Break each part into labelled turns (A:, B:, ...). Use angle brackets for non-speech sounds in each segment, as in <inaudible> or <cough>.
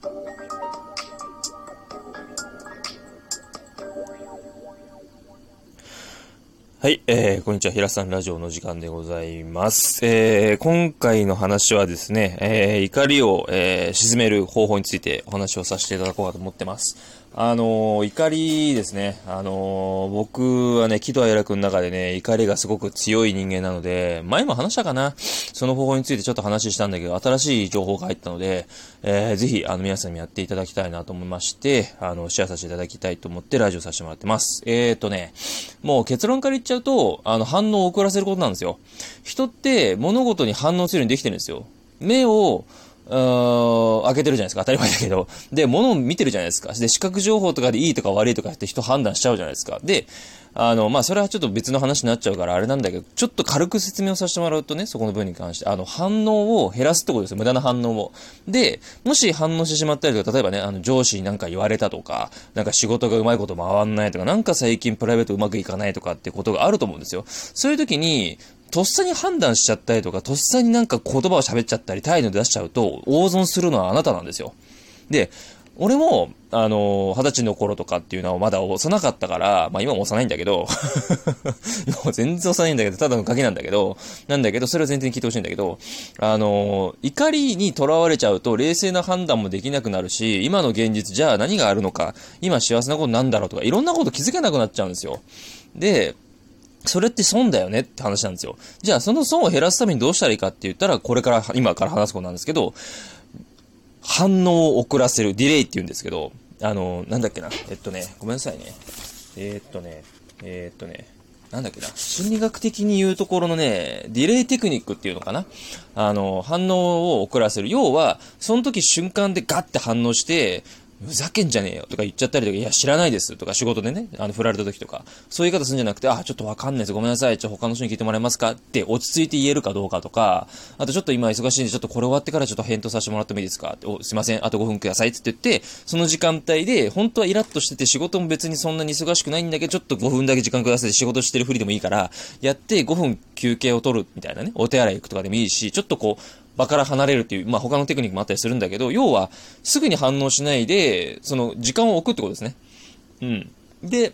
A: はい、えー、こんにちは、平さんラジオの時間でございます。えー、今回の話はですね、えー、怒りを、えー、沈める方法についてお話をさせていただこうかと思ってます。あの、怒りですね。あの、僕はね、喜怒哀楽の中でね、怒りがすごく強い人間なので、前も話したかなその方法についてちょっと話したんだけど、新しい情報が入ったので、えー、ぜひ、あの、皆さんにやっていただきたいなと思いまして、あの、シェアさせていただきたいと思ってラジオさせてもらってます。えーとね、もう結論から言っちゃうと、あの、反応を遅らせることなんですよ。人って物事に反応するようにできてるんですよ。目を、うん開けてるじゃないですか。当たり前だけど。で、物を見てるじゃないですか。で、視覚情報とかでいいとか悪いとかって人判断しちゃうじゃないですか。で、あの、まあ、それはちょっと別の話になっちゃうからあれなんだけど、ちょっと軽く説明をさせてもらうとね、そこの分に関して、あの、反応を減らすってことですよ。無駄な反応を。で、もし反応してしまったりとか、例えばね、あの、上司になんか言われたとか、なんか仕事がうまいこと回んないとか、なんか最近プライベートうまくいかないとかってことがあると思うんですよ。そういう時に、とっさに判断しちゃったりとか、とっさになんか言葉を喋っちゃったり、態度で出しちゃうと、大損するのはあなたなんですよ。で、俺も、あの、二十歳の頃とかっていうのはまだ幼かったから、まあ今も幼いんだけど、<laughs> 今も全然幼いんだけど、ただの鍵なんだけど、なんだけど、それは全然聞いてほしいんだけど、あの、怒りにとらわれちゃうと冷静な判断もできなくなるし、今の現実じゃあ何があるのか、今幸せなことなんだろうとか、いろんなこと気づけなくなっちゃうんですよ。で、それって損だよねって話なんですよ。じゃあその損を減らすためにどうしたらいいかって言ったら、これから、今から話すことなんですけど、反応を遅らせる、ディレイって言うんですけど、あの、なんだっけな、えっとね、ごめんなさいね。えー、っとね、えー、っとね、なんだっけな、心理学的に言うところのね、ディレイテクニックっていうのかなあの、反応を遅らせる。要は、その時瞬間でガッて反応して、ふざけんじゃねえよとか言っちゃったりとか、いや、知らないですとか、仕事でね、あの、振られた時とか、そういう言い方するんじゃなくて、あ、ちょっとわかんないです。ごめんなさい。ちょ、他の人に聞いてもらえますかって落ち着いて言えるかどうかとか、あとちょっと今忙しいんで、ちょっとこれ終わってからちょっと返答させてもらってもいいですか？おすいません。あと5分くださいって言って、その時間帯で、本当はイラッとしてて仕事も別にそんなに忙しくないんだけど、ちょっと5分だけ時間ください仕事してるふりでもいいから、やって5分休憩を取るみたいなね、お手洗い行くとかでもいいし、ちょっとこう、場から離れるっていう、まあ他のテクニックもあったりするんだけど、要は、すぐに反応しないで、その、時間を置くってことですね。うん。で、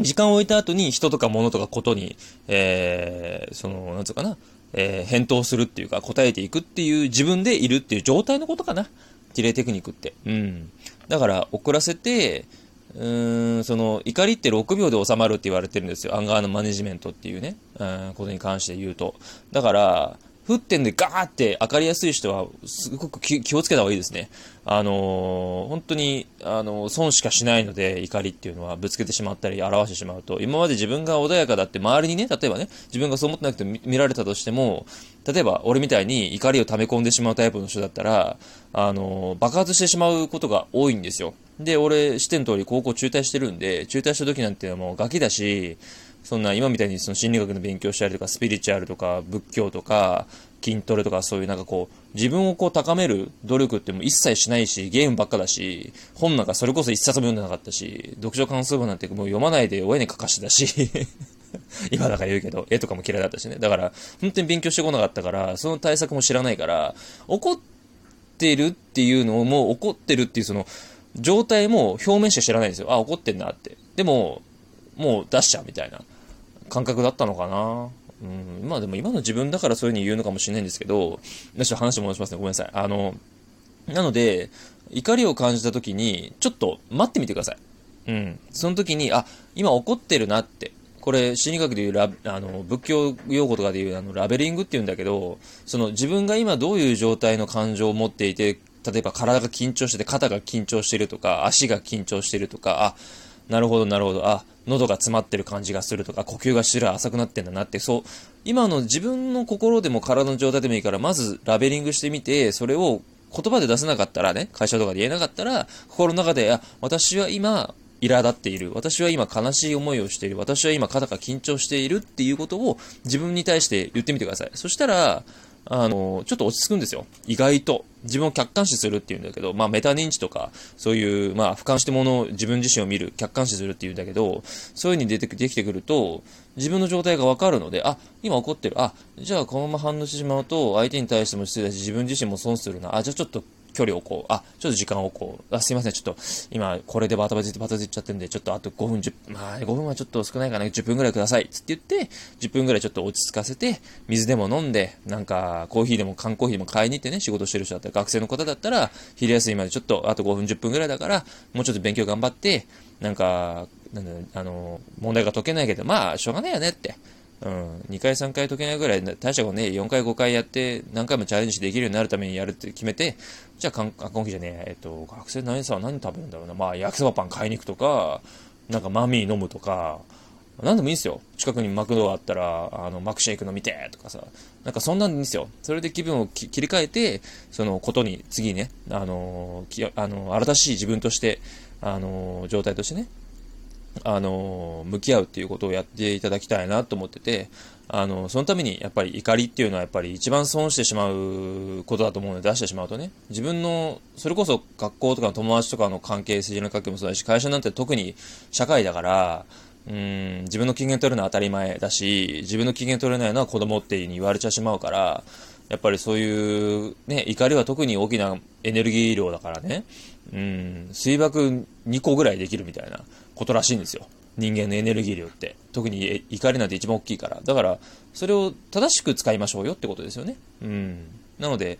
A: 時間を置いた後に人とか物とかことに、えー、その、なんつうかな、えー、返答するっていうか、答えていくっていう自分でいるっていう状態のことかな。ディレイテクニックって。うん。だから、遅らせて、うーん、その、怒りって6秒で収まるって言われてるんですよ。アンガーのマネジメントっていうね、うん、ことに関して言うと。だから、沸点でガーって明かりやすい人は、すごく気をつけた方がいいですね。あのー、本当に、あのー、損しかしないので、怒りっていうのはぶつけてしまったり、表してしまうと、今まで自分が穏やかだって周りにね、例えばね、自分がそう思ってなくて見られたとしても、例えば俺みたいに怒りを溜め込んでしまうタイプの人だったら、あのー、爆発してしまうことが多いんですよ。で、俺、知ってん通り高校中退してるんで、中退した時なんていうのはもうガキだし、そんな今みたいにその心理学の勉強したりとか、スピリチュアルとか、仏教とか、筋トレとかそういうなんかこう、自分をこう高める努力っても一切しないし、ゲームばっかだし、本なんかそれこそ一冊も読んでなかったし、読書関数本なんてもう読まないで親に書かしてたし <laughs> 今だから言うけど、絵とかも嫌いだったしね。だから、本当に勉強してこなかったから、その対策も知らないから、怒ってるっていうのをもう怒ってるっていうその、状態も表面しか知らないんですよ。あ、怒ってんなって。でも、もう出しちゃうみたいな。感覚だったのかな。うん、まあでも今の自分だからそういう風に言うのかもしれないんですけど、ちょっと話戻しますね。ごめんなさい。あの、なので、怒りを感じた時に、ちょっと待ってみてください。うん。その時に、あ、今怒ってるなって。これ、心理学でいうラ、あの、仏教用語とかでいう、あの、ラベリングって言うんだけど、その自分が今どういう状態の感情を持っていて、例えば体が緊張してて、肩が緊張してるとか、足が緊張してるとか、あ、なるほど、なるほど、あ、喉が詰まってる感じがするとか、呼吸がしら浅くなってんだなって、そう、今の自分の心でも体の状態でもいいから、まずラベリングしてみて、それを言葉で出せなかったらね、会社とかで言えなかったら、心の中で、あ、私は今、苛立っている。私は今悲しい思いをしている。私は今肩が緊張しているっていうことを自分に対して言ってみてください。そしたら、あの、ちょっと落ち着くんですよ。意外と。自分を客観視するっていうんだけど、まあメタ認知とか、そういう、まあ俯瞰してものを自分自身を見る、客観視するっていうんだけど、そういう風に出てできてくると、自分の状態がわかるので、あ、今怒ってる。あ、じゃあこのまま反応してしまうと、相手に対しても失礼だし、自分自身も損するな。あ、じゃあちょっと距離をこう、あ、ちょっと時間をこう、あ、すいません、ちょっと、今、これでバタバタバタついちゃってるんで、ちょっとあと5分、10、まあ、5分はちょっと少ないかな、10分ぐらいください、つって言って、10分ぐらいちょっと落ち着かせて、水でも飲んで、なんか、コーヒーでも缶コーヒーでも買いに行ってね、仕事してる人だったら、学生の方だったら、昼休みまでちょっと、あと5分、10分ぐらいだから、もうちょっと勉強頑張って、なんか、なんだ、あの、問題が解けないけど、まあ、しょうがないよねって。うん、2回、3回解けないぐらい、大したことね、4回、5回やって、何回もチャレンジできるようになるためにやるって決めて、じゃあ、今期じゃねえ、えっと、学生何さは何食べるんだろうな、まあ、焼きそばパン買いに行くとか、なんかマミー飲むとか、何でもいいんですよ。近くにマクドがあったら、あの、マクシェイク飲みてとかさ、なんかそんなんでいいんですよ。それで気分を切り替えて、そのことに、次ね、あの、きあの、新しい自分として、あの、状態としてね、あの、向き合うっていうことをやっていただきたいなと思ってて、あの、そのためにやっぱり怒りっていうのはやっぱり一番損してしまうことだと思うので出してしまうとね、自分の、それこそ学校とか友達とかの関係性の関係もそうだし、会社なんて特に社会だから、うん、自分の機嫌取るのは当たり前だし、自分の機嫌取れないのは子供って言われちゃしまうから、やっぱりそういう、ね、怒りは特に大きなエネルギー量だからね、うん、水爆2個ぐらいできるみたいなことらしいんですよ。人間のエネルギー量って。特に怒りなんて一番大きいから。だから、それを正しく使いましょうよってことですよね。うん。なので、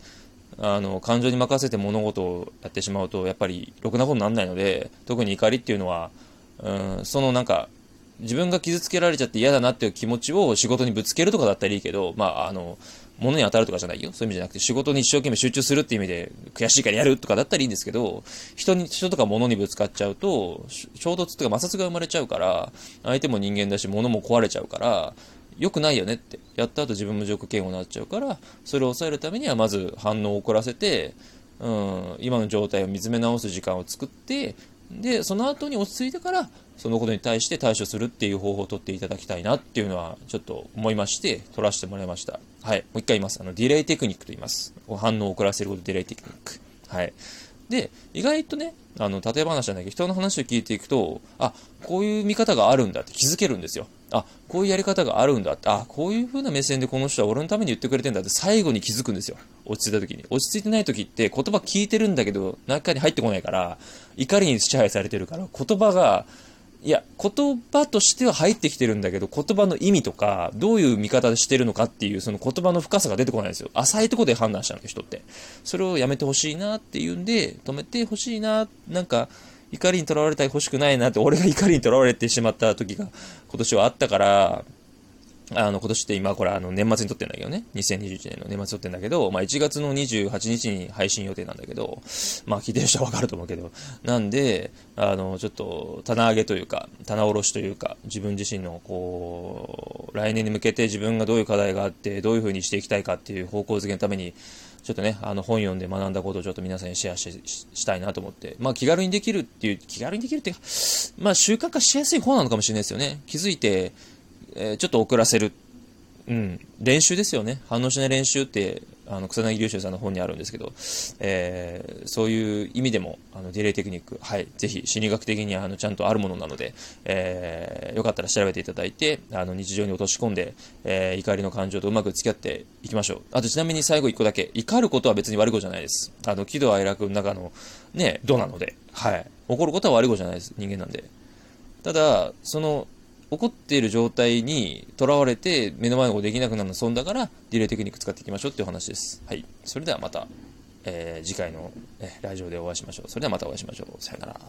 A: あの、感情に任せて物事をやってしまうと、やっぱり、ろくなことにならないので、特に怒りっていうのは、うん、そのなんか、自分が傷つけられちゃって嫌だなっていう気持ちを仕事にぶつけるとかだったらいいけど、まあ、あの、物に当たるとかじゃないよ。そういう意味じゃなくて、仕事に一生懸命集中するっていう意味で、悔しいからやるとかだったらいいんですけど、人に、人とか物にぶつかっちゃうと、衝突とか摩擦が生まれちゃうから、相手も人間だし、物も壊れちゃうから、良くないよねって。やった後自分も自己嫌悪になっちゃうから、それを抑えるためには、まず反応を遅らせて、うん、今の状態を見つめ直す時間を作って、で、その後に落ち着いてから、そのことに対して対処するっていう方法をとっていただきたいなっていうのは、ちょっと思いまして、取らせてもらいました。はい。もう一回言います。あの、ディレイテクニックと言います。反応を遅らせることディレイテクニック。はい。で、意外とね、あの、例え話じゃなんだけど、人の話を聞いていくと、あ、こういう見方があるんだって気づけるんですよ。あ、こういうやり方があるんだって、あ、こういう風な目線でこの人は俺のために言ってくれてんだって最後に気づくんですよ。落ち着いた時に。落ち着いてない時って言葉聞いてるんだけど、中に入ってこないから、怒りに支配されてるから、言葉が、いや、言葉としては入ってきてるんだけど、言葉の意味とか、どういう見方してるのかっていう、その言葉の深さが出てこないんですよ。浅いとこで判断しちゃう人って。それをやめてほしいなっていうんで、止めてほしいな、なんか、怒りにとらわれたい欲しくないなって、俺が怒りにとらわれてしまった時が今年はあったから、あの、今年って今これあの年末に撮ってんだけどね。2021年の年末撮ってんだけど、まあ1月の28日に配信予定なんだけど、まあ聞いてる人はわかると思うけど、なんで、あの、ちょっと棚上げというか、棚卸しというか、自分自身のこう、来年に向けて自分がどういう課題があって、どういう風にしていきたいかっていう方向づけのために、ちょっとね、あの本読んで学んだことをちょっと皆さんにシェアししたいなと思って、まあ気軽にできるっていう、気軽にできるっていうか、まあ習慣化しやすい方なのかもしれないですよね。気づいて、えー、ちょっと遅らせる。うん、練習ですよね。反応しない練習って、あの、草薙龍秀さんの本にあるんですけど、えー、そういう意味でも、あの、ディレイテクニック、はい、ぜひ、心理学的には、あの、ちゃんとあるものなので、えー、よかったら調べていただいて、あの、日常に落とし込んで、えー、怒りの感情とうまく付き合っていきましょう。あと、ちなみに最後一個だけ、怒ることは別に悪いことじゃないです。あの、喜怒哀楽の中の、ね、度なので、はい。怒ることは悪いことじゃないです。人間なんで。ただ、その、怒っている状態にとらわれて目の前のことできなくなるの損だからディレイテクニック使っていきましょうっていう話です。はい。それではまた、えー、次回の、え、ラジオでお会いしましょう。それではまたお会いしましょう。さよなら。